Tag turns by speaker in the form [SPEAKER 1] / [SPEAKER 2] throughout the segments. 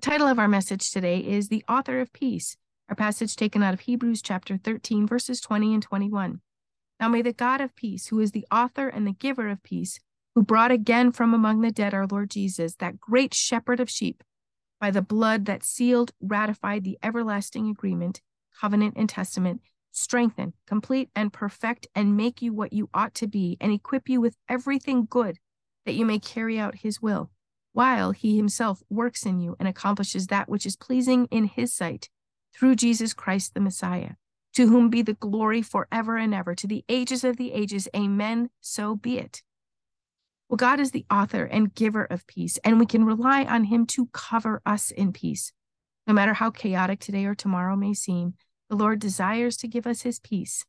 [SPEAKER 1] The title of our message today is The Author of Peace, our passage taken out of Hebrews chapter 13, verses 20 and 21. Now may the God of peace, who is the author and the giver of peace, who brought again from among the dead our Lord Jesus, that great shepherd of sheep, by the blood that sealed, ratified the everlasting agreement, covenant, and testament, strengthen, complete, and perfect, and make you what you ought to be, and equip you with everything good that you may carry out his will while he himself works in you and accomplishes that which is pleasing in his sight through Jesus Christ the Messiah, to whom be the glory forever and ever, to the ages of the ages. Amen. So be it. Well, God is the author and giver of peace, and we can rely on him to cover us in peace. No matter how chaotic today or tomorrow may seem, the Lord desires to give us his peace.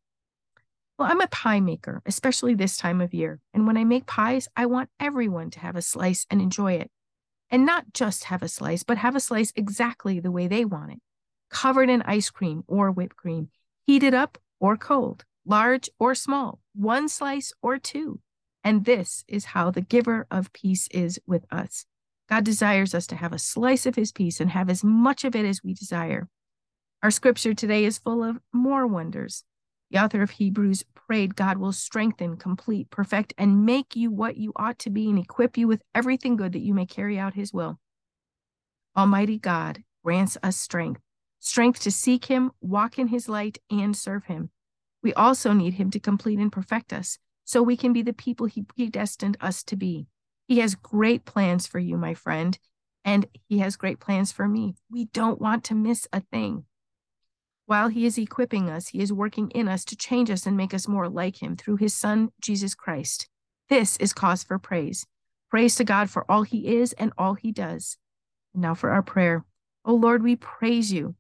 [SPEAKER 1] Well, I'm a pie maker, especially this time of year. And when I make pies, I want everyone to have a slice and enjoy it. And not just have a slice, but have a slice exactly the way they want it covered in ice cream or whipped cream, heated up or cold, large or small, one slice or two. And this is how the giver of peace is with us. God desires us to have a slice of his peace and have as much of it as we desire. Our scripture today is full of more wonders. The author of Hebrews prayed God will strengthen, complete, perfect, and make you what you ought to be and equip you with everything good that you may carry out his will. Almighty God grants us strength, strength to seek him, walk in his light, and serve him. We also need him to complete and perfect us so we can be the people he predestined us to be. He has great plans for you, my friend, and he has great plans for me. We don't want to miss a thing. While he is equipping us, he is working in us to change us and make us more like him through his son, Jesus Christ. This is cause for praise. Praise to God for all he is and all he does. And now for our prayer. Oh Lord, we praise you.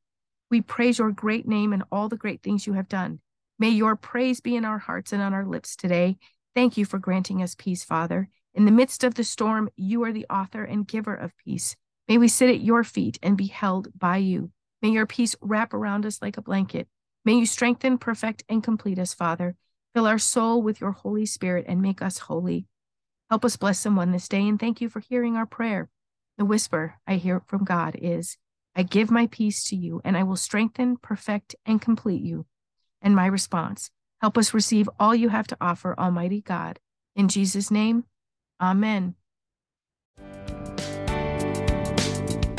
[SPEAKER 1] We praise your great name and all the great things you have done. May your praise be in our hearts and on our lips today. Thank you for granting us peace, Father. In the midst of the storm, you are the author and giver of peace. May we sit at your feet and be held by you. May your peace wrap around us like a blanket. May you strengthen, perfect, and complete us, Father. Fill our soul with your Holy Spirit and make us holy. Help us bless someone this day and thank you for hearing our prayer. The whisper I hear from God is, I give my peace to you, and I will strengthen, perfect, and complete you. And my response, help us receive all you have to offer, Almighty God. In Jesus' name, Amen.